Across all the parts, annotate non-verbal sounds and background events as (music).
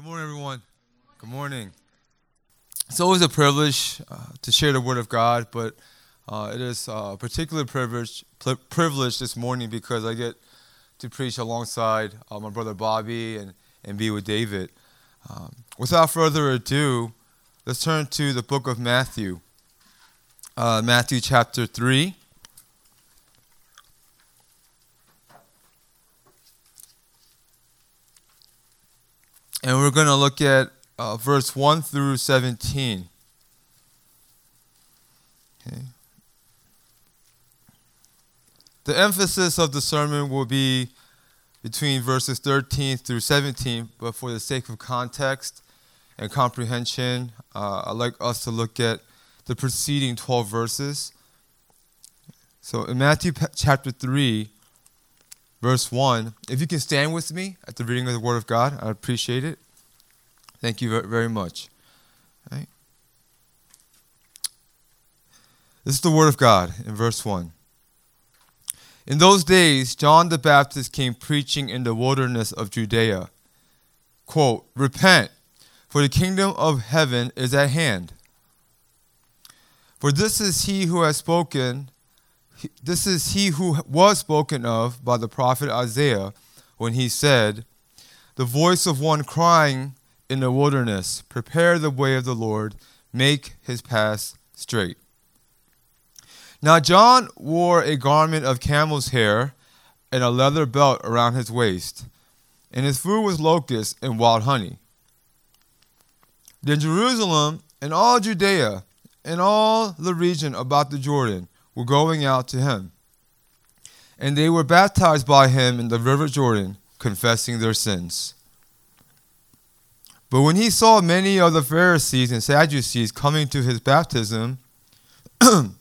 Good morning, everyone. Good morning. It's always a privilege uh, to share the Word of God, but uh, it is a particular privilege, pl- privilege this morning because I get to preach alongside uh, my brother Bobby and, and be with David. Um, without further ado, let's turn to the book of Matthew, uh, Matthew chapter 3. And we're going to look at uh, verse 1 through 17. Okay. The emphasis of the sermon will be between verses 13 through 17, but for the sake of context and comprehension, uh, I'd like us to look at the preceding 12 verses. So in Matthew chapter 3, verse 1. If you can stand with me at the reading of the Word of God, I appreciate it. Thank you very much. This is the Word of God in verse 1. In those days, John the Baptist came preaching in the wilderness of Judea. Quote, Repent, for the kingdom of heaven is at hand. For this is he who has spoken this is he who was spoken of by the prophet Isaiah when he said, The voice of one crying in the wilderness, Prepare the way of the Lord, make his path straight. Now John wore a garment of camel's hair and a leather belt around his waist, and his food was locusts and wild honey. Then Jerusalem and all Judea and all the region about the Jordan were going out to him. And they were baptized by him in the river Jordan, confessing their sins. But when he saw many of the Pharisees and Sadducees coming to his baptism, (clears throat)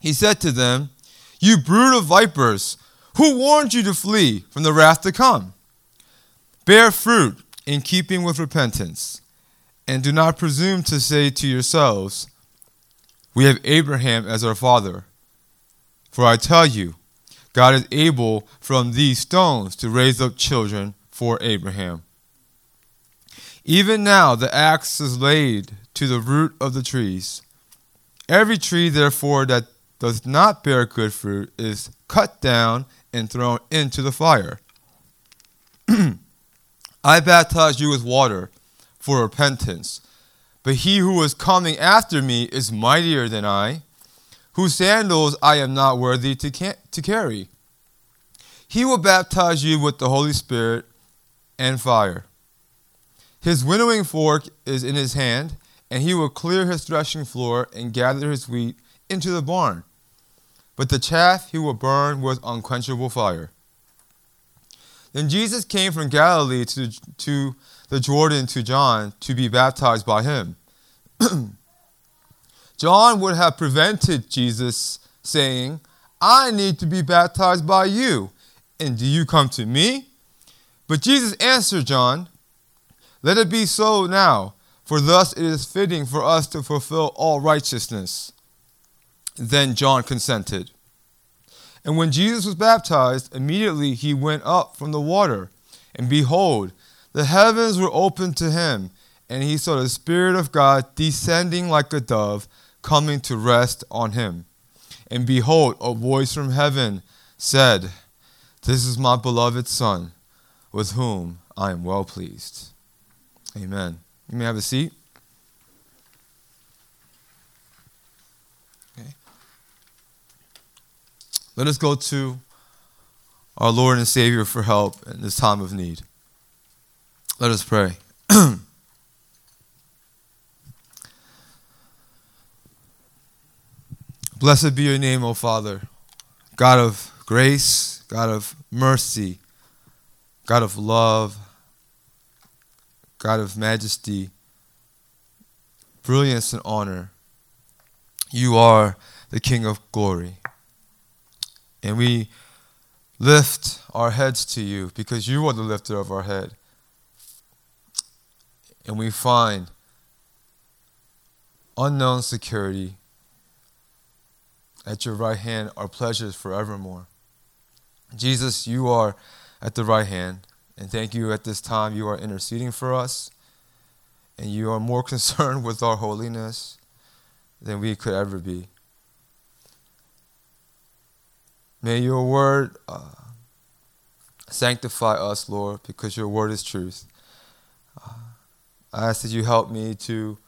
he said to them, You brood of vipers, who warned you to flee from the wrath to come? Bear fruit in keeping with repentance, and do not presume to say to yourselves, We have Abraham as our father. For I tell you, God is able from these stones to raise up children for Abraham. Even now the axe is laid to the root of the trees. Every tree, therefore, that does not bear good fruit is cut down and thrown into the fire. (clears throat) I baptize you with water for repentance, but he who is coming after me is mightier than I whose sandals I am not worthy to, ca- to carry. He will baptize you with the Holy Spirit and fire. His winnowing fork is in his hand, and he will clear his threshing floor and gather his wheat into the barn. But the chaff he will burn with unquenchable fire. Then Jesus came from Galilee to, to the Jordan to John to be baptized by him. (clears throat) John would have prevented Jesus saying, I need to be baptized by you, and do you come to me? But Jesus answered John, Let it be so now, for thus it is fitting for us to fulfill all righteousness. Then John consented. And when Jesus was baptized, immediately he went up from the water, and behold, the heavens were opened to him, and he saw the Spirit of God descending like a dove coming to rest on him. And behold, a voice from heaven said, This is my beloved Son, with whom I am well pleased. Amen. You may have a seat. Okay. Let us go to our Lord and Savior for help in this time of need. Let us pray. (clears throat) Blessed be your name, O Father, God of grace, God of mercy, God of love, God of majesty, brilliance, and honor. You are the King of glory. And we lift our heads to you because you are the lifter of our head. And we find unknown security at your right hand are pleasures forevermore. Jesus, you are at the right hand, and thank you at this time you are interceding for us. and you are more (laughs) concerned with our holiness than we could ever be. May your word uh, sanctify us, Lord, because your word is truth. Uh, I ask that you help me to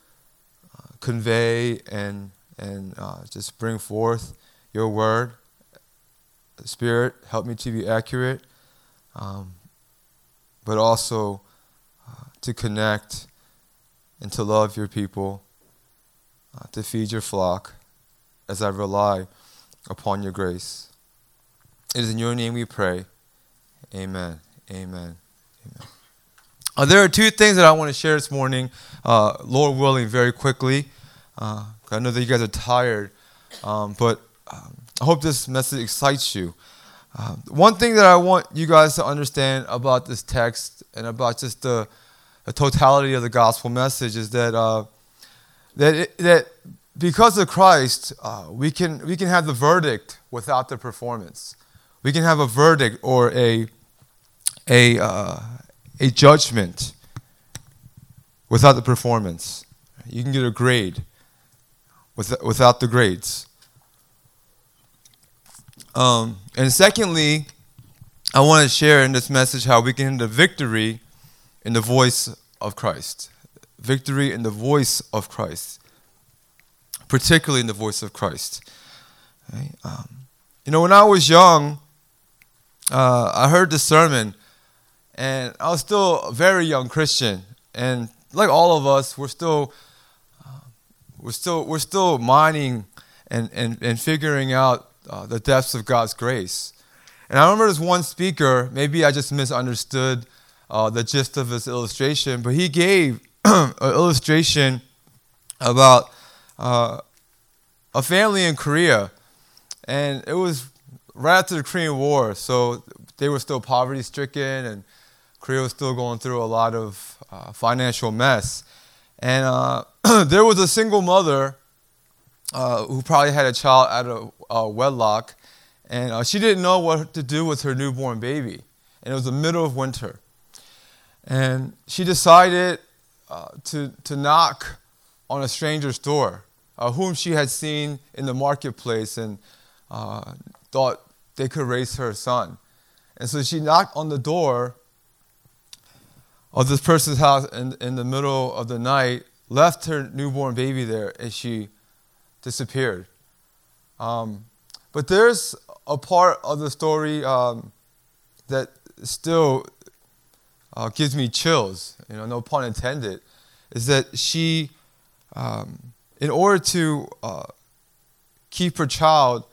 uh, convey and, and uh, just bring forth your word. Spirit, help me to be accurate, um, but also uh, to connect and to love your people, uh, to feed your flock as I rely upon your grace. It is in your name we pray. Amen. Amen. Amen. Uh, there are two things that I want to share this morning, uh, Lord willing, very quickly. Uh, I know that you guys are tired, um, but um, I hope this message excites you. Uh, one thing that I want you guys to understand about this text and about just the the totality of the gospel message is that uh, that it, that because of Christ, uh, we can we can have the verdict without the performance. We can have a verdict or a a uh, a judgment without the performance. You can get a grade with, without the grades. Um, and secondly, I want to share in this message how we can the victory in the voice of Christ. Victory in the voice of Christ, particularly in the voice of Christ. Right? Um, you know, when I was young, uh, I heard the sermon, and I was still a very young Christian, and like all of us, we're still we're still we're still mining and and, and figuring out uh, the depths of God's grace. And I remember this one speaker. Maybe I just misunderstood uh, the gist of his illustration, but he gave (clears throat) an illustration about uh, a family in Korea, and it was right after the Korean War, so they were still poverty stricken, and Korea was still going through a lot of uh, financial mess. And uh, (clears throat) there was a single mother uh, who probably had a child out of wedlock, and uh, she didn't know what to do with her newborn baby. And it was the middle of winter. And she decided uh, to, to knock on a stranger's door, uh, whom she had seen in the marketplace and uh, thought they could raise her son. And so she knocked on the door of this person's house in, in the middle of the night, left her newborn baby there, and she disappeared. Um, but there's a part of the story um, that still uh, gives me chills, you know, no pun intended, is that she, um, in order to uh, keep her child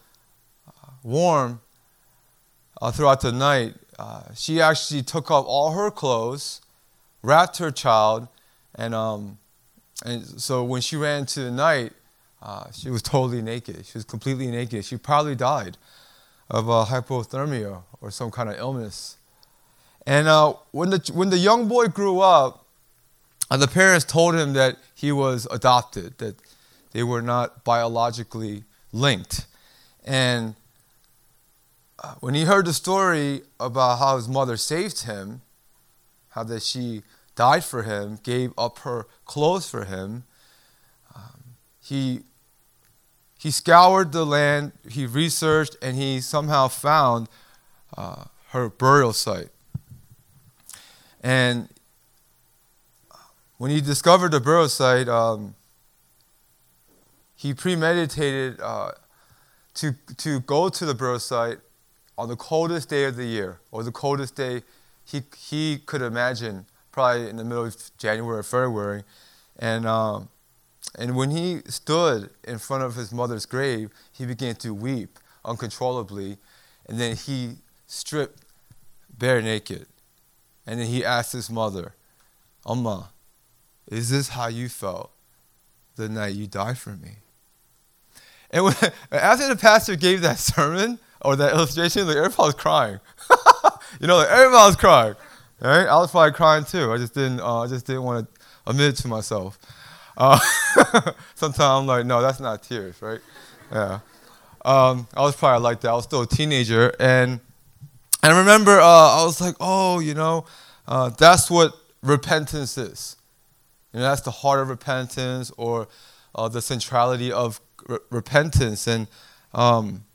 uh, warm uh, throughout the night, uh, she actually took off all her clothes, wrapped her child, and, um, and so when she ran into the night, uh, she was (laughs) totally naked. She was completely naked. She probably died of hypothermia or some kind of illness. And uh, when, the, when the young boy grew up, uh, the parents told him that he was adopted, that they were not biologically linked. And uh, when he heard the story about how his mother saved him, how that she died for him, gave up her clothes for him, um, he, he scoured the land, he researched, and he somehow found uh, her burial site. And when he discovered the burial site, um, he premeditated uh, to, to go to the burial site on the coldest day of the year, or the coldest day he, he could imagine, probably in the middle of January or February. And, um, and when he stood in front of his mother's grave, he began to weep uncontrollably. And then he stripped bare naked. And then he asked his mother, Amma, is this how you felt the night you died for me? And when, (laughs) after the pastor gave that sermon or that illustration, like everybody was crying. (laughs) you know, like everybody was crying. Right? I was probably crying too. I just didn't. Uh, I just didn't want to admit it to myself. Uh, (laughs) sometimes I'm like, no, that's not tears, right? Yeah. Um, I was probably like that. I was still a teenager, and and I remember uh, I was like, oh, you know, uh, that's what repentance is. You know, that's the heart of repentance or uh, the centrality of re- repentance. And, um,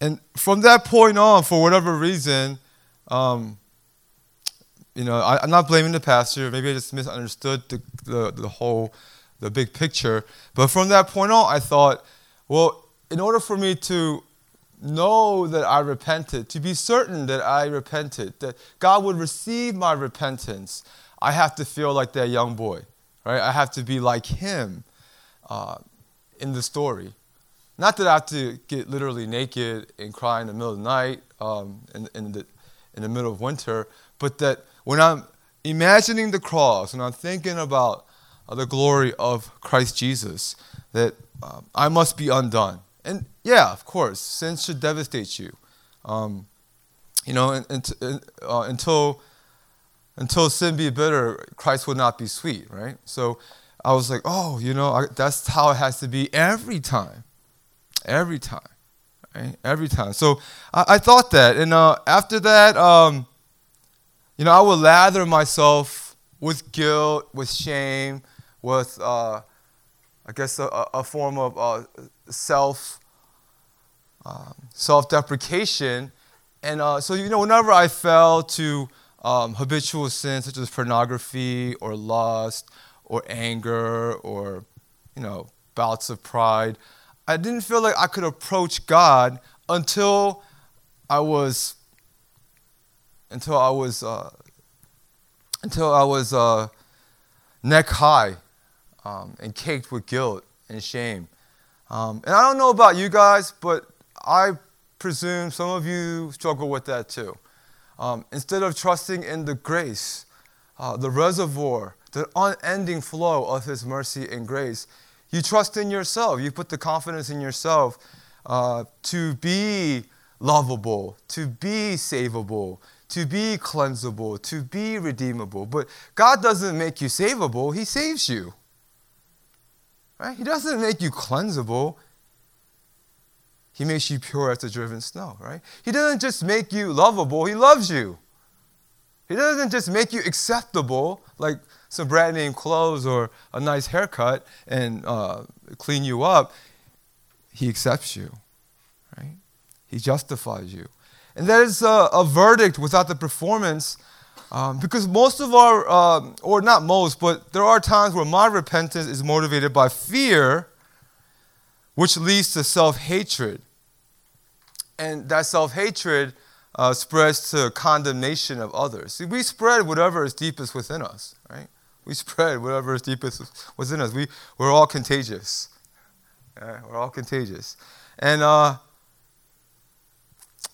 and from that point on, for whatever reason, um, you know, I, am not blaming the pastor. Maybe I just misunderstood the, the, the whole, the big picture. But from that point on, I thought, well, in order for me to know that I repented, to be certain that I repented, that God would receive my repentance, I have to feel like that young boy, right? I have to be like him uh, in the story. Not that I have to get literally naked and cry in the middle of the night, um, in, in, the, in the middle of winter, but that when I'm imagining the cross, and I'm thinking about uh, the glory of Christ Jesus, that um, I must be undone. And yeah, of course, sin should devastate you. Um, you know, and, and, uh, until until sin be bitter, Christ will not be sweet, right? So I was like, oh, you know, I, that's how it has to be every time, every time, right? Every time. So I, I thought that, and uh, after that, um, you know, I would lather myself with guilt, with shame, with uh, I guess a, a form of uh, self um, self-deprecation, and uh, so you know, whenever I fell to um, habitual sins such as pornography or lust or anger or you know bouts of pride, I didn't feel like I could approach God until I was until I was uh, until I was uh, neck high um, and caked with guilt and shame. Um, and I don't know about you guys, but I presume some of you struggle with that too. Um, instead of trusting in the grace, uh, the reservoir, the unending flow of His mercy and grace, you trust in yourself. You put the confidence in yourself uh, to be lovable, to be savable, to be cleansable, to be redeemable. But God doesn't make you savable, He saves you. Right? He doesn't make you cleansable. He makes you pure as the driven snow, right? He doesn't just make you lovable, he loves you. He doesn't just make you acceptable, like some brand name clothes or a nice haircut and uh, clean you up. He accepts you, right? He justifies you. And that is a, a verdict without the performance um, because most of our, uh, or not most, but there are times where my repentance is motivated by fear, which leads to self hatred. And that self hatred uh, spreads to condemnation of others. See, we spread whatever is deepest within us? We spread whatever is deepest within us. We, we're all contagious. Right? We're all contagious. And uh,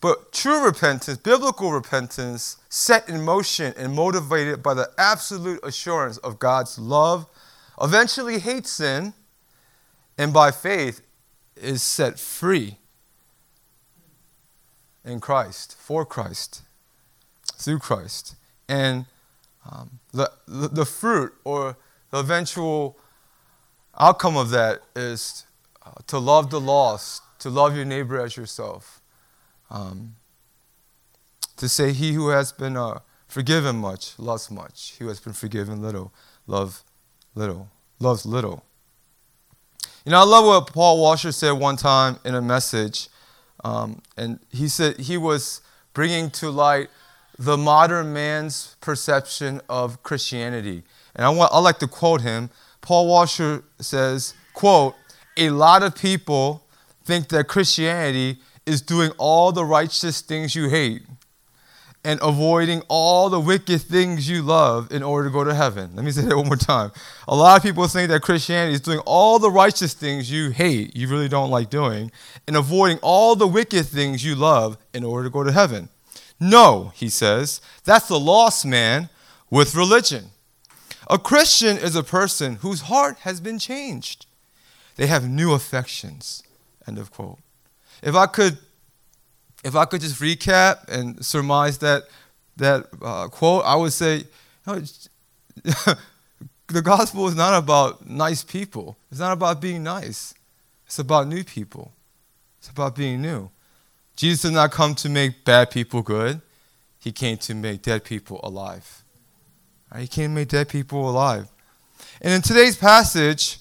but true repentance, biblical repentance, set in motion and motivated by the absolute assurance of God's love, eventually hates sin, and by faith is set free in Christ, for Christ, through Christ. And um, the, the, the, fruit or the eventual outcome of that is uh, to love the lost, to love your neighbor as yourself. Um, to say, He who has been uh, forgiven much loves much. He who has been forgiven little love little loves little. You know, I love what Paul Washer said one time in a message. Um, and he said he was bringing to light the modern man's perception of Christianity. And I, want, I like to quote him. Paul Washer says, quote, a lot of people think that Christianity is doing all the righteous things you hate and avoiding all the wicked things you love in order to go to heaven. Let me say that one more time. A lot of people think that Christianity is doing all the righteous things you hate, you really don't like doing, and avoiding all the wicked things you love in order to go to heaven. No, he says, that's the lost man with religion. A Christian is a person whose heart has been changed. They have new affections. End of quote. If I could, if I could just recap and surmise that that uh, quote, I would say, know, (laughs) the gospel is not about nice people. It's not about being nice. It's about new people. It's about being new. Jesus did not come to make bad people good. He came to make dead people alive. He came to make dead people alive. And in today's passage,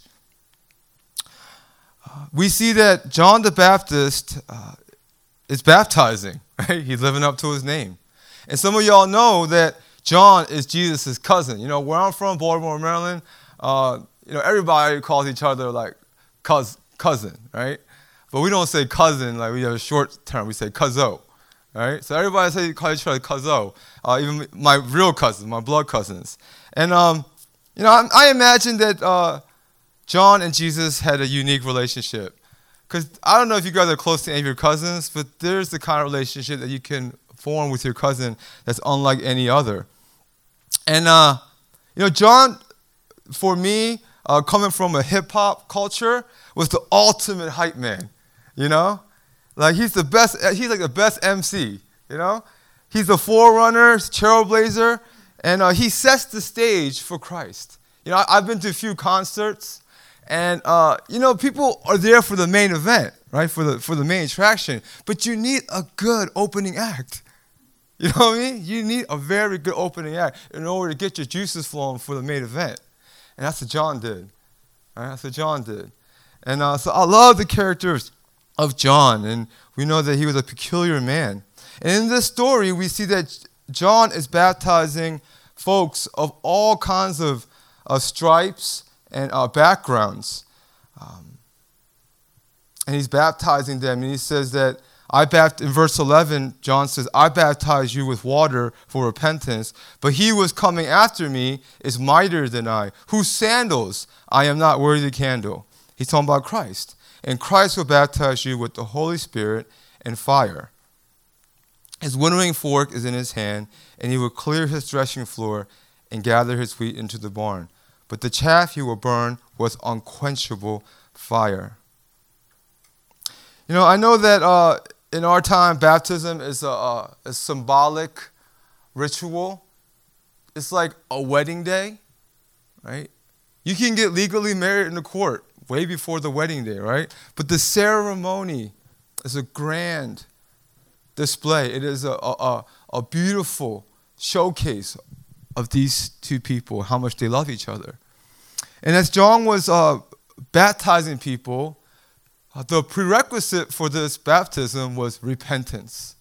uh, we see that John the Baptist uh, is baptizing, (laughs) right? He's living up to his name. And some of y'all know that John is Jesus' cousin. You know, where I'm from, Baltimore, Maryland, uh, you know, everybody calls each other like cous- cousin, right? But we don't say cousin like we have a short term. We say cuzzo, right? So everybody say call each other cuzzo. Uh, even my real cousins, my blood cousins. And um, you know, I, I imagine that uh, John and Jesus had a unique relationship. Because I don't know if you guys are close to any of your cousins, but there's the kind of relationship that you can form with your cousin that's unlike any other. And, uh, you know, John, for me, uh, coming from a hip hop culture, was the ultimate hype man. You know, like he's the best. He's like the best MC. You know, he's the forerunner, trailblazer, and uh, he sets the stage for Christ. You know, I, have been to a few concerts, and uh, you know, people are there for the main event, right? For the for the main attraction. But you need a good opening act. You know what I mean? You need a very good opening act in order to get your juices flowing for the main event. And that's what John did. Right? That's what John did. And uh, so I love the characters of John, and we know that he was a peculiar man. And in this story, we see that John is baptizing folks of all kinds of, of stripes and uh, backgrounds. Um, and he's baptizing them, and he says that I bapt- in verse 11, John says, I baptize you with water for repentance, but he who is coming after me is mightier than I, whose sandals I am not worthy to handle. He's talking about Christ. And Christ will baptize you with the Holy Spirit and fire. His winnowing fork is in his hand, and he will clear his threshing floor and gather his wheat into the barn. But the chaff he will burn with unquenchable fire. You know, I know that uh, in our time, baptism is a, a, a symbolic ritual. It's like a wedding day, right? You can get legally married in the court way before the wedding day, right? But the ceremony is a grand display. It is a, a, a beautiful showcase of these two people, how much they love each other. And as John was uh, baptizing people, uh, the prerequisite for this baptism was repentance.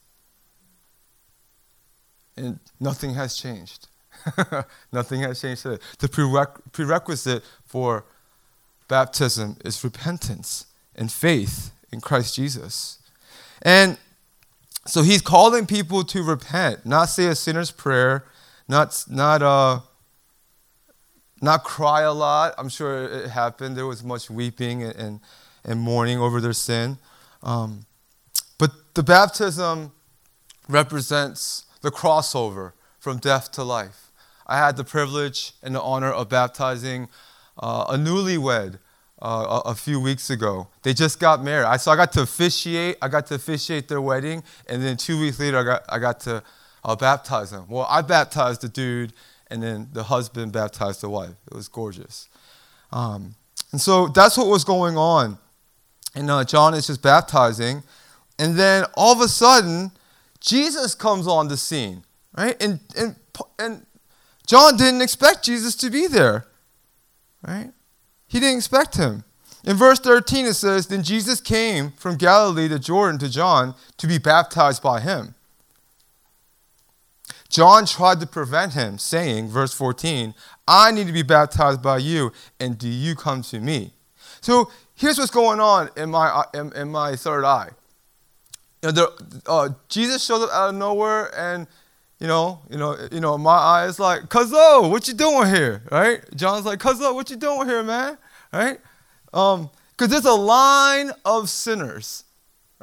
And nothing has changed. (laughs) nothing has changed today. The prerequisite for baptism is repentance and faith in Christ Jesus. And so he's calling people to repent, not say a sinner's prayer, not, not, uh, not cry a lot. I'm sure it happened. There was much weeping and, and mourning over their sin. Um, but the baptism represents the crossover from death to life. I had the privilege and the honor of baptizing uh, a newlywed uh, a, a, few weeks ago. They just got married. I, so I got to officiate. I got to officiate their wedding, and then two weeks later, I got, I got to uh, baptize them. Well, I baptized the dude, and then the husband baptized the wife. It was gorgeous. Um, and so that's what was going on and uh, John is just baptizing. And then all of a sudden, Jesus comes on the scene, right? And, and, and John didn't expect Jesus to be there, right? He didn't expect him. In verse 13, it says, Then Jesus came from Galilee to Jordan to John to be baptized by him. John tried to prevent him, saying, verse 14, I need to be baptized by you, and do you come to me? So here's what's going on in my, in, in my third eye. You know, uh, Jesus shows up out of nowhere, and you know, you know, you know, my eye is like, Cuzzo, what you doing here, right? John's like, Cuzzo, what you doing here, man, right? Um, because there's a line of sinners,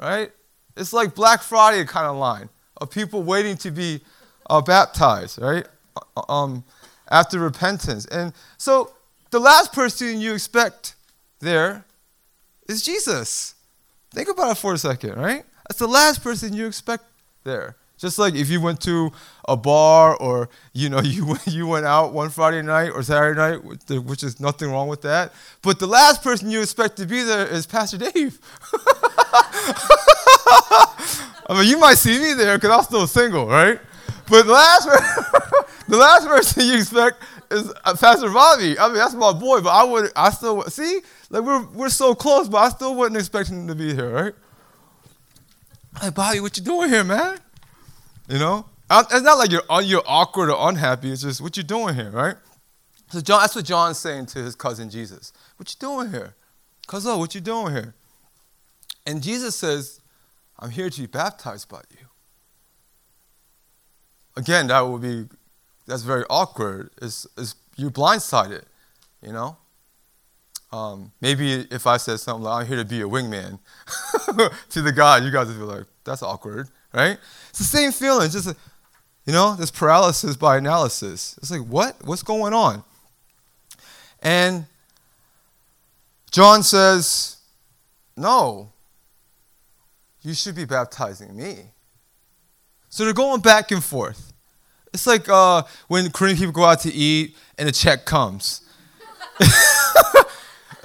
right? It's like Black Friday kind of line of people waiting to be uh, baptized, right? Uh, um, after repentance, and so the last person you expect there is Jesus. Think about it for a second, right? That's the last person you expect there. Just like if you went to a bar or you know (laughs) you you went out one Friday night or Saturday night, which is nothing wrong with that. But the last person you expect to be there is Pastor Dave. (laughs) I mean, you might see me there because I'm still single, right? But the last, (laughs) the last person you expect is uh, Pastor Bobby. I mean, that's my boy, but I would, I still, see, like we're, we're so close, but I still wasn't expecting him to be here, right? Hey, Bobby, what you doing here, man? You know? It's not like you're, you're awkward or unhappy. It's just, what you're doing here, right? So John, that's what John's saying to his cousin Jesus. What you doing here? Cousin, what you doing here? And Jesus says, I'm here to be baptized by you. Again, that would be, that's very awkward. Is is you blindsided, you know? Um, maybe if I said something like, I'm here to be a wingman (laughs) to the God, you guys would be like, that's awkward, right? It's the same feeling, just, you know, this paralysis by analysis. It's like, what? What's going on? And John says, no, you should be baptizing me. So they're going back and forth. It's like uh, when Korean people go out to eat and a check comes. (laughs)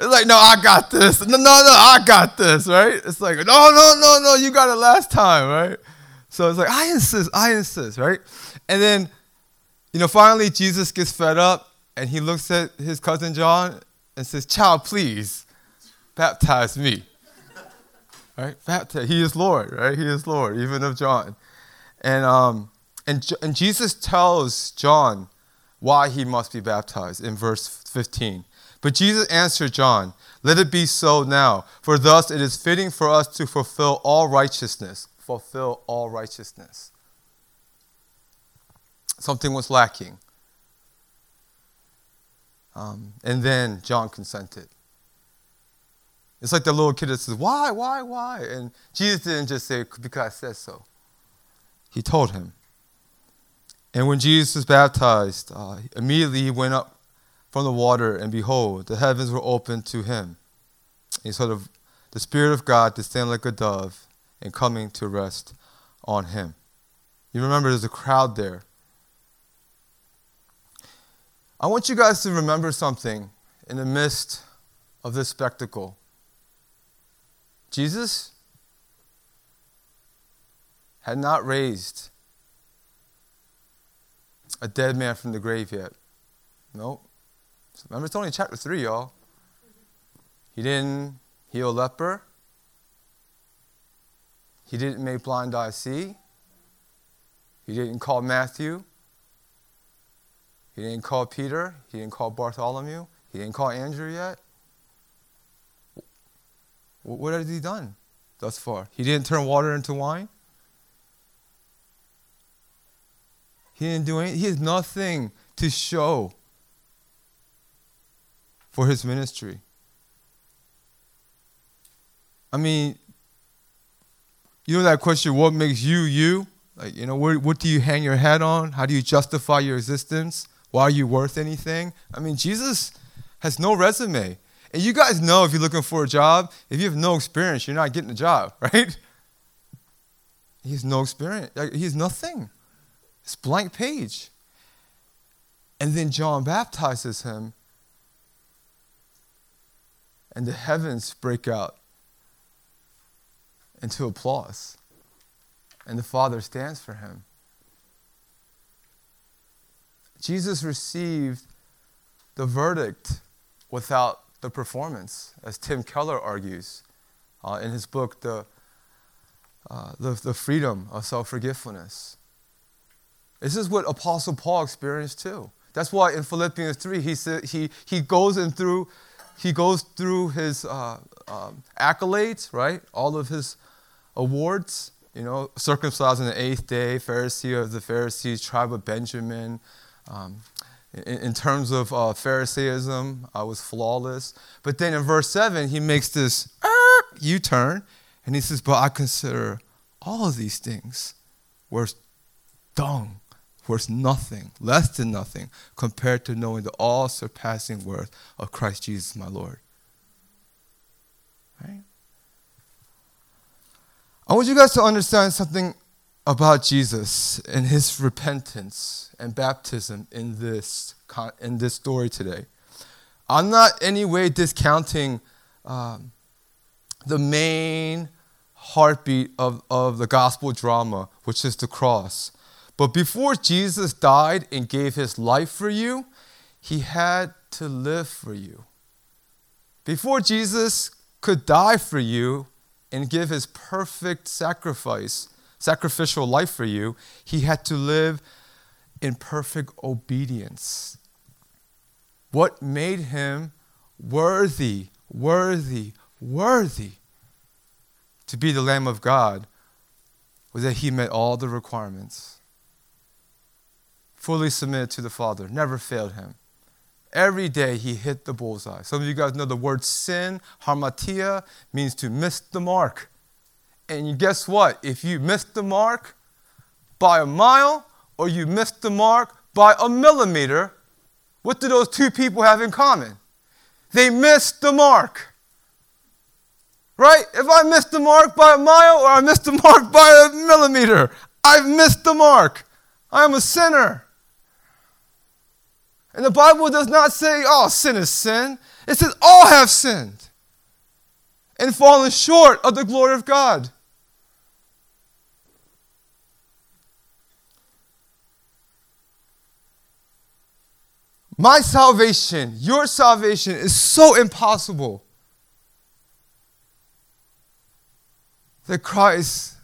it's like, no, I got this. No, no, no, I got this, right? It's like, no, no, no, no, you got it last time, right? So it's like, I insist, I insist, right? And then, you know, finally Jesus gets fed up and he looks at his cousin John and says, Child, please baptize me. right? Baptize. He is Lord, right? He is Lord, even of John. And, um, and, and Jesus tells John why he must be baptized in verse 15. But Jesus answered John, Let it be so now, for thus it is fitting for us to fulfill all righteousness. Fulfill all righteousness. Something was lacking. Um, and then John consented. It's like the little kid that says, Why, why, why? And Jesus didn't just say, Because I said so. He told him. And when Jesus was baptized, uh, immediately he went up from the water, and behold, the heavens were opened to him. He saw the, the Spirit of God descend like a dove and coming to rest on him. You remember there's a crowd there. I want you guys to remember something in the midst of this spectacle. Jesus had not raised a dead man from the grave yet. Nope. Remember, it's only chapter 3, y'all. He didn't heal a leper. He didn't make blind eyes see. He didn't call Matthew. He didn't call Peter. He didn't call Bartholomew. He didn't call Andrew yet. What has he done thus far? He didn't turn water into wine. He didn't do anything. He has nothing to show for his ministry. I mean, you know that question, what makes you you? Like, you know, what, what do you hang your head on? How do you justify your existence? Why are you worth anything? I mean, Jesus has no resume. And you guys know if you're looking for a job, if you have no experience, you're not getting a job, (laughs) right? He has no experience. He has nothing. It's blank page. And then John baptizes him, and the heavens break out into applause. And the Father stands for him. Jesus received the verdict without the performance, as Tim Keller argues uh, in his book, the, uh, the, the Freedom of Self Forgetfulness. This is what Apostle Paul experienced too. That's why in Philippians 3, he, said, he, he goes in through he goes through his uh, um, accolades, right? All of his awards, you know, circumcised on the eighth day, Pharisee of the Pharisees, tribe of Benjamin. Um, in, in, terms of uh, Pharisaism, I was flawless. But then in verse 7, he makes this U turn and he says, But I consider all of these things worth dung worth nothing, less than nothing, compared to knowing the all surpassing worth of Christ Jesus, my Lord. Right? I want you guys to understand something about Jesus and his repentance and baptism in this, in this story today. I'm not any way discounting um, the main heartbeat of, of the gospel drama, which is the cross. But before Jesus died and gave his life for you, he had to live for you. Before Jesus could die for you and give his perfect sacrifice, sacrificial life for you, he had to live in perfect obedience. What made him worthy, worthy, worthy to be the Lamb of God was that he met all the requirements. Fully submitted to the Father, never failed him. Every day he hit the bullseye. Some of you guys know the word sin, harmatia, means to miss the mark. And guess what? If you miss the mark by a mile or you miss the mark by a millimeter, what do those two people have in common? They missed the mark. Right? If I missed the mark by a mile or I missed the (laughs) mark by a millimeter, I've missed the mark. I am a sinner. And the Bible does not say, oh, sin is sin. It says, all have sinned and fallen short of the glory of God. My salvation, your salvation is so impossible that Christ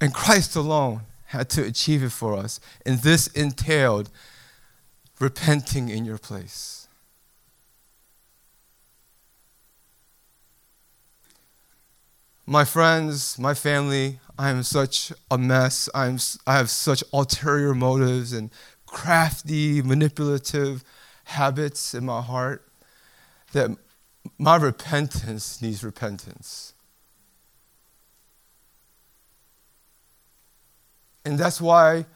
and Christ alone had to achieve it for us. And this entailed repenting in your place. My friends, my family, I am such a mess. I'm, I have such ulterior motives and crafty, manipulative habits in my heart that my repentance needs repentance. And that's why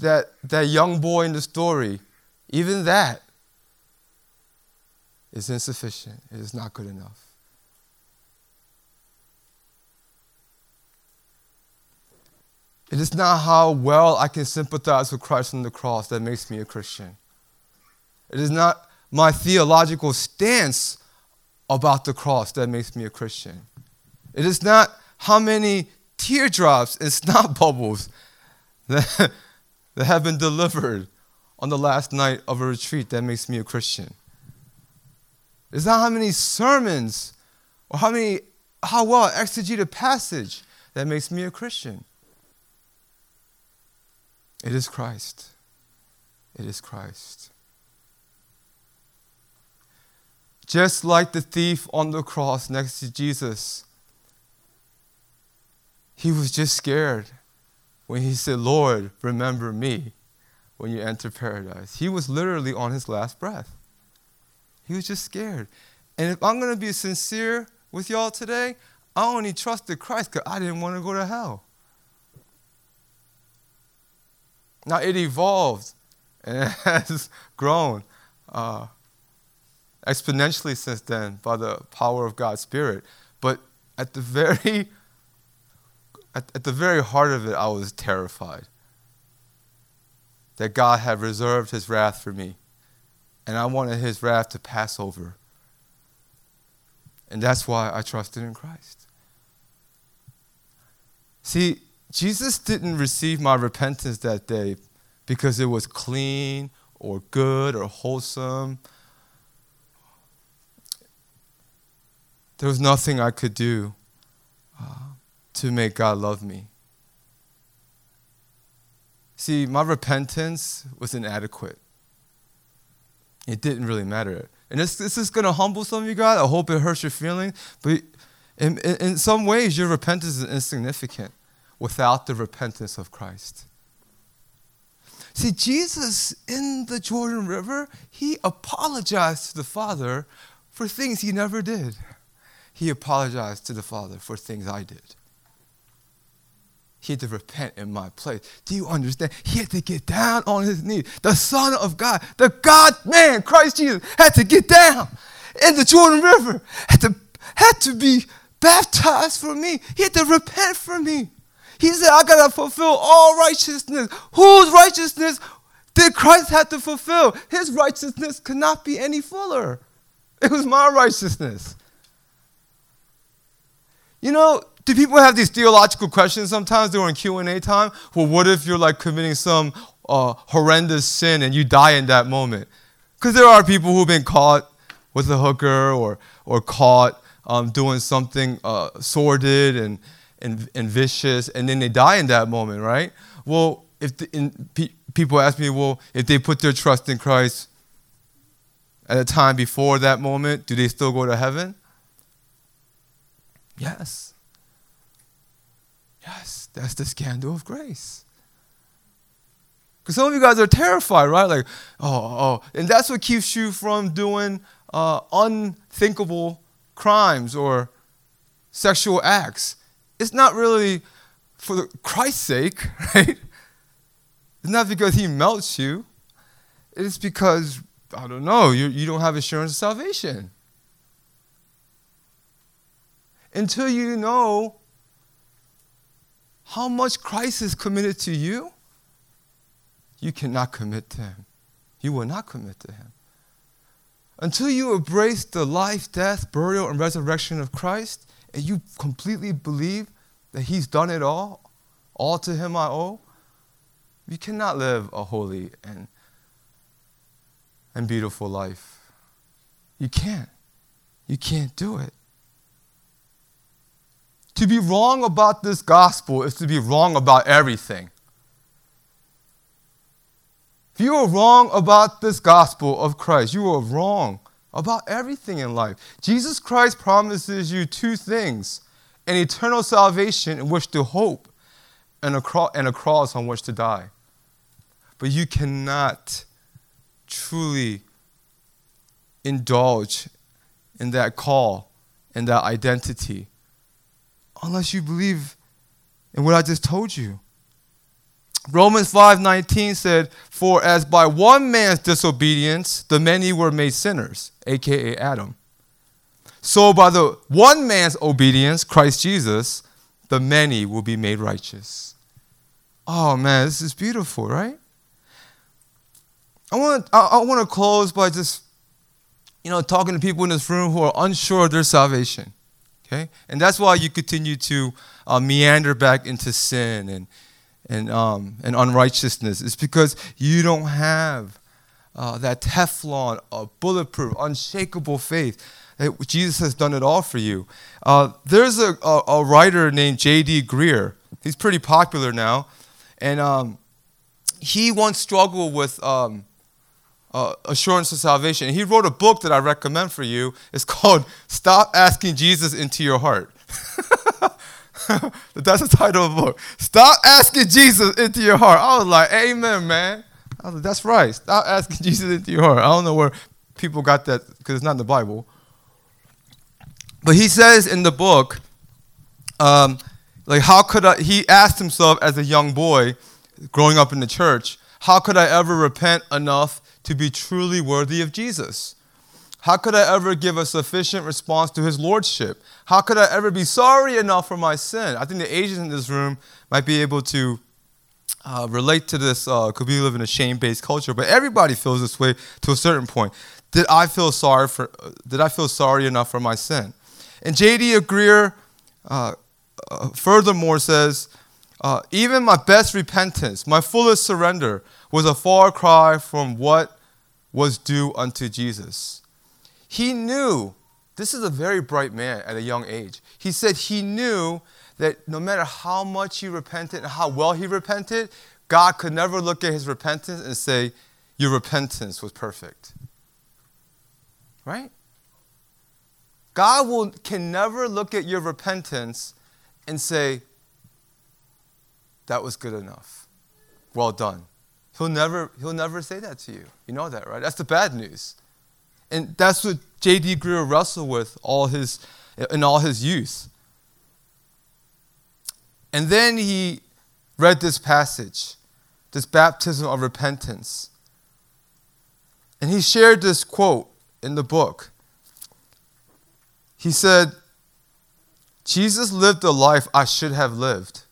that, that young boy in the story, even that is insufficient. It is not good enough. It is not how well I can sympathize with Christ on the cross that makes me a Christian. It is not my theological stance about the cross that makes me a Christian. It is not how many teardrops and snot (laughs) bubbles that, that have been delivered on the last night of a retreat that makes me a Christian. It's not how many sermons or how many how well I exegete a passage that makes me a Christian. It is Christ. It is Christ. Just like the thief on the cross next to Jesus, he was just scared when he said, Lord, remember me when you enter paradise. He was literally on his last breath. He was just scared. And if I'm going to be sincere with y'all today, I only trusted Christ because I didn't want to go to hell. Now it evolved (laughs) and it has grown uh, exponentially since then by the power of God's Spirit. But at the very at, at the very heart of it, I was terrified that God had reserved his wrath for me. And I wanted his wrath to pass over. And that's why I trusted in Christ. See, Jesus didn't receive my repentance that day because it was clean or good or wholesome. There was nothing I could do uh, to make God love me. See, my repentance was inadequate. It didn't really matter. And this, this is going to humble some of you guys. I hope it hurts your feelings. But in, in, in some ways, your repentance is insignificant without the repentance of Christ. See, Jesus in the Jordan River, he apologized to the Father for things he never did. He apologized to the Father for things I did. He had to repent in my place. Do you understand? He had to get down on his knees. The Son of God, the God man, Christ Jesus, had to get down in the Jordan River, had to, had to be baptized for me. He had to repent for me. He said, I got to fulfill all righteousness. Whose righteousness did Christ have to fulfill? His righteousness could not be any fuller. It was my righteousness. You know, do people have these theological questions sometimes during Q&A time? Well, what if you're like committing some uh, horrendous sin and you die in that moment? Because there are people who've been caught with a hooker or, or caught um, doing something uh, sordid and, and, and vicious, and then they die in that moment, right? Well, if the, in, pe- people ask me, well, if they put their trust in Christ at a time before that moment, do they still go to heaven? Yes. That's the scandal of grace. Because some of you guys are terrified, right? Like, oh, oh. And that's what keeps you from doing uh, unthinkable crimes or sexual acts. It's not really for Christ's sake, (laughs) right? It's not because he melts you. It's because, I don't know, you, you don't have assurance of salvation. Until you know how much Christ is committed to you, you cannot commit to him. You will not commit to him. Until you embrace the life, death, burial, and resurrection of Christ, and you completely believe that he's done it all, all to him I owe, you cannot live a holy and, and beautiful life. You can't. You can't do it. To be wrong about this gospel is to be wrong about everything. If you are wrong about this gospel of Christ, you are wrong about everything in life. Jesus Christ promises you two things an eternal salvation in which to hope, and a, cro- and a cross on which to die. But you cannot truly indulge in that call and that identity unless you believe in what I just told you. Romans 5:19 said, "For as by one man's disobedience the many were made sinners, aka Adam, so by the one man's obedience, Christ Jesus, the many will be made righteous." Oh man, this is beautiful, right? I want I, I want to close by just you know talking to people in this room who are unsure of their salvation. Okay? And that's why you continue to uh, meander back into sin and and, um, and unrighteousness. It's because you don't have uh, that Teflon, uh, bulletproof, unshakable faith. That Jesus has done it all for you. Uh, there's a, a, a, writer named J.D. Greear. He's pretty popular now. And um, he once struggled with um, uh, assurance of salvation. And he wrote a book that I recommend for you. It's called Stop Asking Jesus into Your Heart. (laughs) That's the title of the book. Stop asking Jesus into your heart. I was like, Amen, man. I was like, That's right. Stop asking (laughs) Jesus into your heart. I don't know where people got that because it's not in the Bible. But he says in the book, um, like, how could I? He asked himself as a young boy, growing up in the church, how could I ever repent enough to be truly worthy of Jesus? How could I ever give a sufficient response to his lordship? How could I ever be sorry enough for my sin? I think the Asians in this room might be able to uh, relate to this because uh, we live in a shame-based culture, but everybody feels this way to a certain point. Did I feel sorry for? Uh, did I feel sorry enough for my sin? And J.D. Greear, uh, uh, furthermore, says, uh, even my best repentance, my fullest surrender, was a far cry from what was due unto Jesus. He knew, this is a very bright man at a young age. He said he knew that no matter how much he repented and how well he repented, God could never look at his repentance and say, Your repentance was perfect. Right? God will, can never look at your repentance and say, That was good enough. Well done. He'll never, he'll never say that to you. You know that, right? That's the bad news. And that's what J.D. Greear wrestled with all his, in all his youth. And then he read this passage, this baptism of repentance. And he shared this quote in the book. He said, Jesus lived the life I should have lived,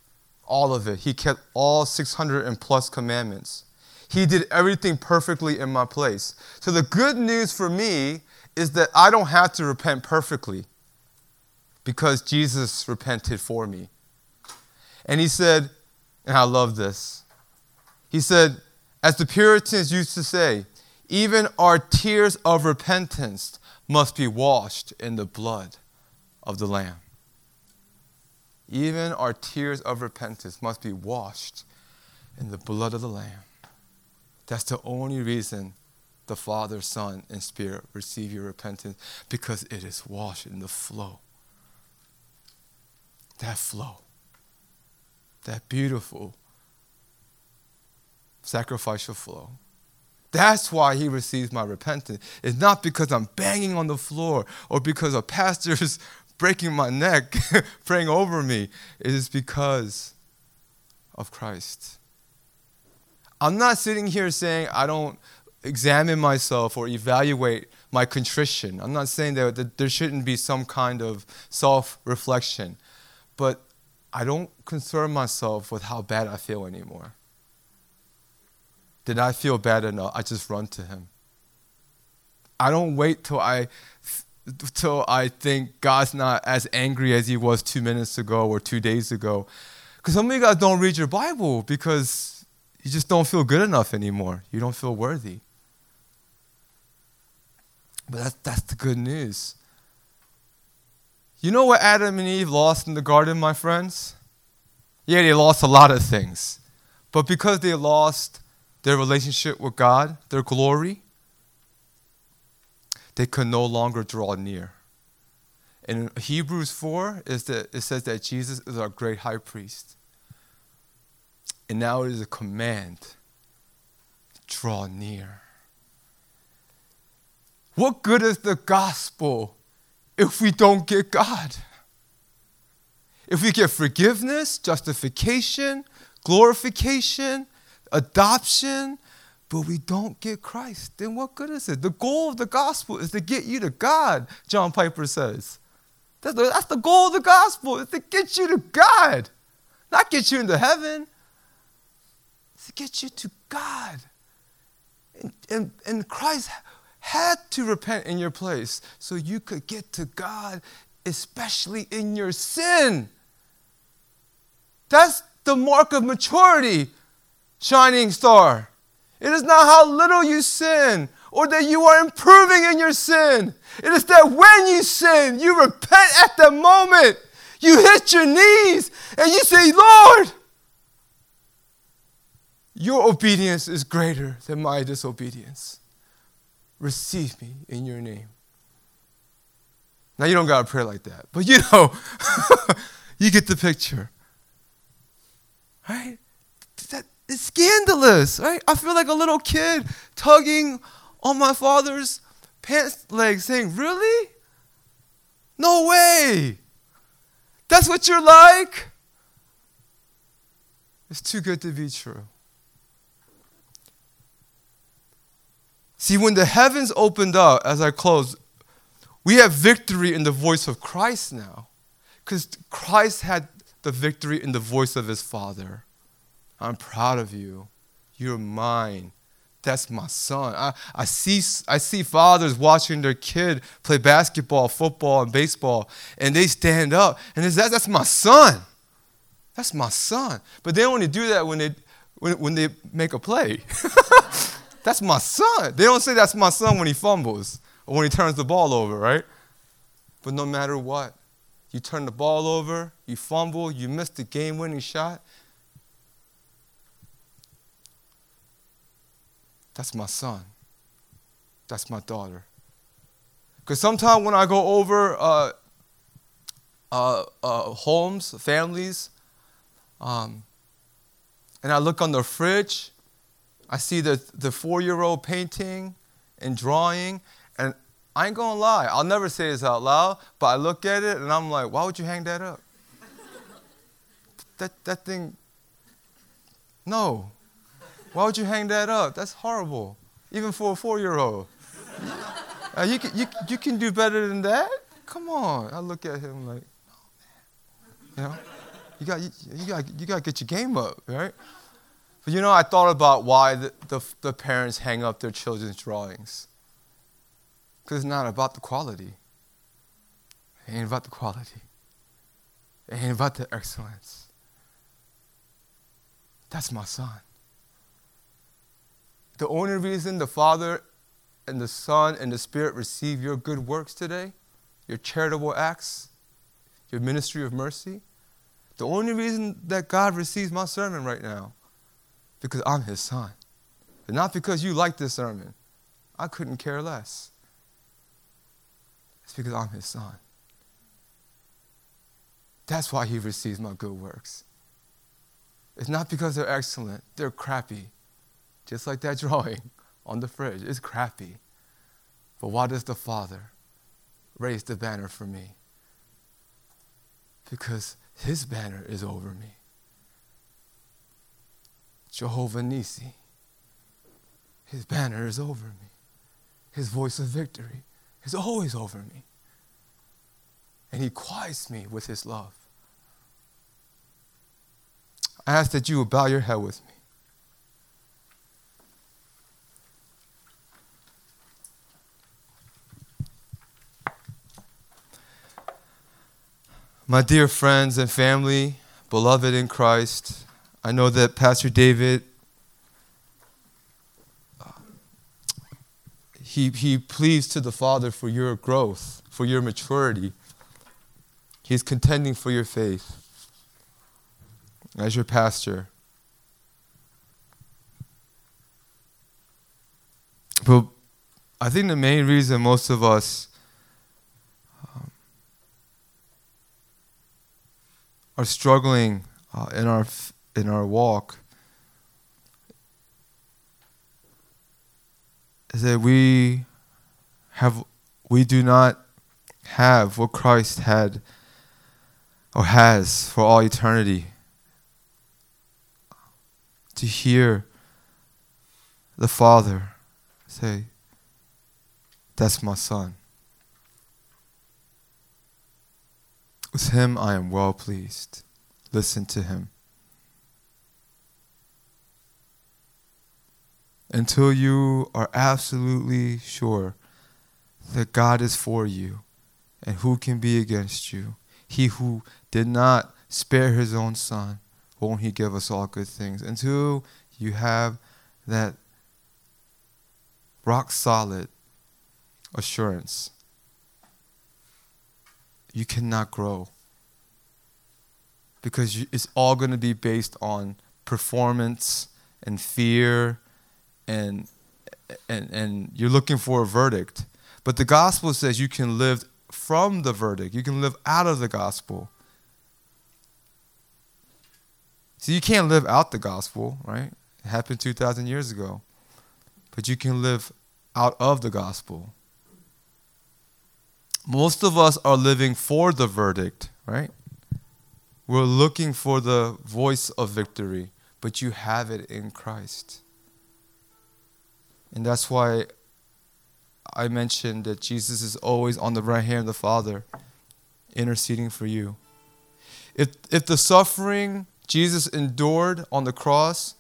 all of it. He kept all 600 and plus commandments. He did everything perfectly in my place. So the good news for me is that I don't have to repent perfectly because Jesus repented for me. And he said, and I love this. He said, as the Puritans used to say, even our tears of repentance must be washed in the blood of the Lamb. Even our tears of repentance must be washed in the blood of the Lamb. That's the only reason the Father, Son, and Spirit receive your repentance because it is washed in the flow. That flow. That beautiful sacrificial flow. That's why he receives my repentance. It's not because I'm banging on the floor or because a pastor's (laughs) breaking my neck, (laughs) praying over me. It is because of Christ. I'm not sitting here saying I don't examine myself or evaluate my contrition. I'm not saying that, that there shouldn't be some kind of self reflection, but I don't concern myself with how bad I feel anymore. Did I feel bad enough? I just run to Him. I don't wait till I till I think God's not as angry as He was two minutes ago or two days ago. Because some of you guys don't read your Bible because you just don't feel good enough anymore. You don't feel worthy. But that's, that's the good news. You know what Adam and Eve lost in the garden, my friends? Yeah, they lost a lot of things. But because they lost their relationship with God, their glory, they could no longer draw near. In Hebrews 4, is that it says that Jesus is our great high priest. And now it is a command draw near. What good is the gospel if we don't get God? If we get forgiveness, justification, glorification, adoption, but we don't get Christ, then what good is it? The goal of the gospel is to get you to God, John Piper says. That's the, that's the goal of the gospel, is to get you to God, not get you into heaven. To get you to God. And, and, and Christ had to repent in your place so you could get to God, especially in your sin. That's the mark of maturity shining star. It is not how little you sin or that you are improving in your sin. It is that when you sin, you repent at the moment. You hit your knees and you say, Lord, your obedience is greater than my disobedience. Receive me in your name. Now, you don't got to pray like that, but you know, (laughs) you get the picture. Right? That, it's scandalous, right? I feel like a little kid tugging on my father's pants leg saying, Really? No way. That's what you're like? It's too good to be true. See, when the heavens opened up, as I close, we have victory in the voice of Christ now. Because Christ had the victory in the voice of his Father. I'm proud of you. You're mine. That's my son. I, I, see, I see fathers watching their kid play basketball, football, and baseball, and they stand up and they say, that, That's my son. That's my son. But they only do that when they, when, when they make a play. (laughs) that's my son. They don't say that's my son when he fumbles or when he turns the ball over, right? But no matter what, you turn the ball over, you fumble, you miss the game winning shot, That's my son. That's my daughter. Because sometimes when I go over uh, uh, uh, homes, families, um, and I look on the fridge, I see the, the four year old painting and drawing, and I ain't gonna lie, I'll never say this out loud, but I look at it and I'm like, why would you hang that up? that, that thing, no. Why would you hang that up? That's horrible, even for a four year old. uh, you, can, you, you can do better than that? Come on. I look at him like, oh, man. You know, you got, you, you, got, you got to get your game up, right? But you know, I thought about why the, the, the parents hang up their children's drawings. Because it's not about the quality. It ain't about the quality. It ain't about the excellence. That's my son. The only reason the Father and the Son and the Spirit receive your good works today, your charitable acts, your ministry of mercy? The only reason that God receives my sermon right now, because I'm His Son. And not because you like this sermon. I couldn't care less. It's because I'm His Son. That's why He receives my good works. It's not because they're excellent, they're crappy. Just like that (laughs) drawing on the fridge. It's crappy. But why does the Father raise the banner for me? Because his banner is over me. Jehovah Nisi. His banner is over me. His voice of victory is always over me. And he quiets me with his love. I ask that you will bow your head with me. My dear friends and family, beloved in Christ, I know that Pastor David he, he pleads to the Father for your growth, for your maturity. He's contending for your faith as your pastor. But I think the main reason most of us are struggling uh, in our in our walk is that we have we do not have what Christ had or has for all eternity to hear the Father say, That's my son. With him I am well pleased. Listen to him. Until you are absolutely sure that God is for you and who can be against you, he who did not spare his own son, won't he give us all good things? Until you have that rock solid assurance you cannot grow. Because it's all going to be based on performance and fear and, and, and you're looking for a verdict. But the gospel says you can live from the verdict, you can live out of the gospel. See, you can't live out the gospel, right? It happened 2,000 years ago. But you can live out of the gospel. Most of us are living for the verdict, right? We're looking for the voice of victory, but you have it in Christ. And that's why I mentioned that Jesus is always on the right hand of the Father, interceding for you. If, if the suffering Jesus endured on the cross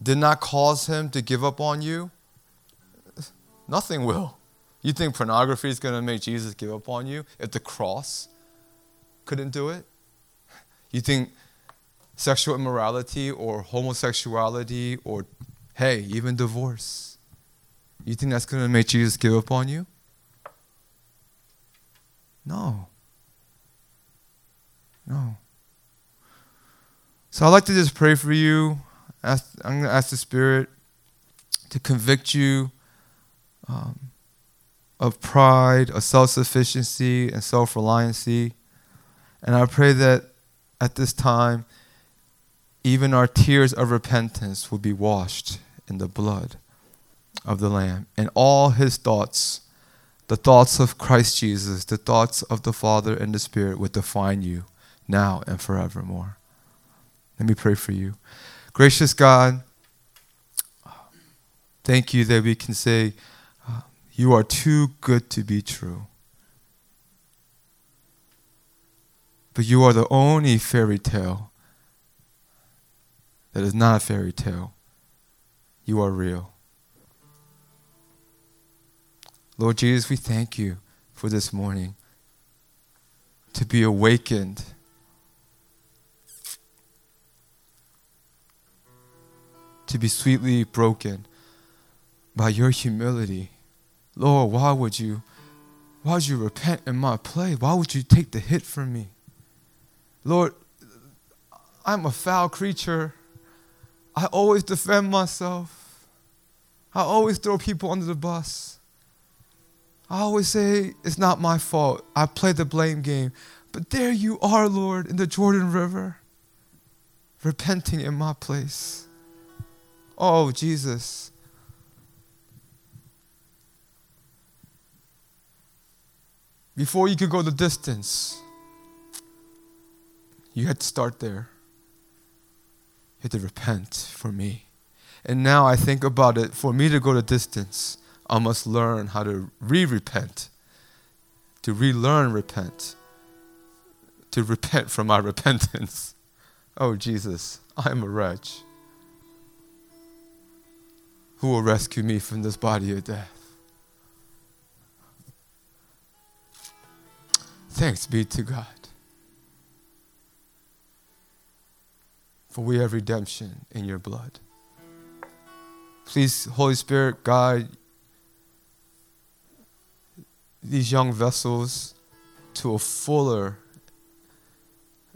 did not cause him to give up on you, nothing will. You think pornography is going to make Jesus give up on you if the cross couldn't do it? You think sexual immorality or homosexuality or, hey, even divorce, you think that's going to make Jesus give up on you? No. No. So I'd like to just pray for you. Ask, I'm going to ask the Spirit to convict you. Um, of pride, of self sufficiency, and self reliancy. And I pray that at this time, even our tears of repentance will be washed in the blood of the Lamb. And all his thoughts, the thoughts of Christ Jesus, the thoughts of the Father and the Spirit, would define you now and forevermore. Let me pray for you. Gracious God, thank you that we can say, you are too good to be true. But you are the only fairy tale that is not a fairy tale. You are real. Lord Jesus, we thank you for this morning to be awakened. To be sweetly broken by your humility. Lord, why would you why would you repent in my place? Why would you take the hit from me? Lord, I'm a foul creature. I always defend myself. I always throw people under the bus. I always say it's not my fault. I play the blame game. But there you are, Lord, in the Jordan River, repenting in my place. Oh, Jesus. Before you could go the distance, you had to start there. To repent for me. And now I think about it for me to go the distance, I must learn how to re repent, to relearn repent, to repent from my (laughs) repentance. Oh, Jesus, I am a wretch. Who will rescue me from this body of death? Thanks be to God. For we have redemption in your blood. Please, Holy Spirit, guide these young vessels to a fuller,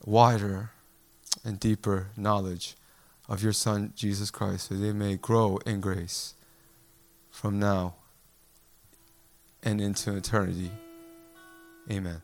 wider, and deeper knowledge of your Son, Jesus Christ, so they may grow in grace from now and into eternity. Amen.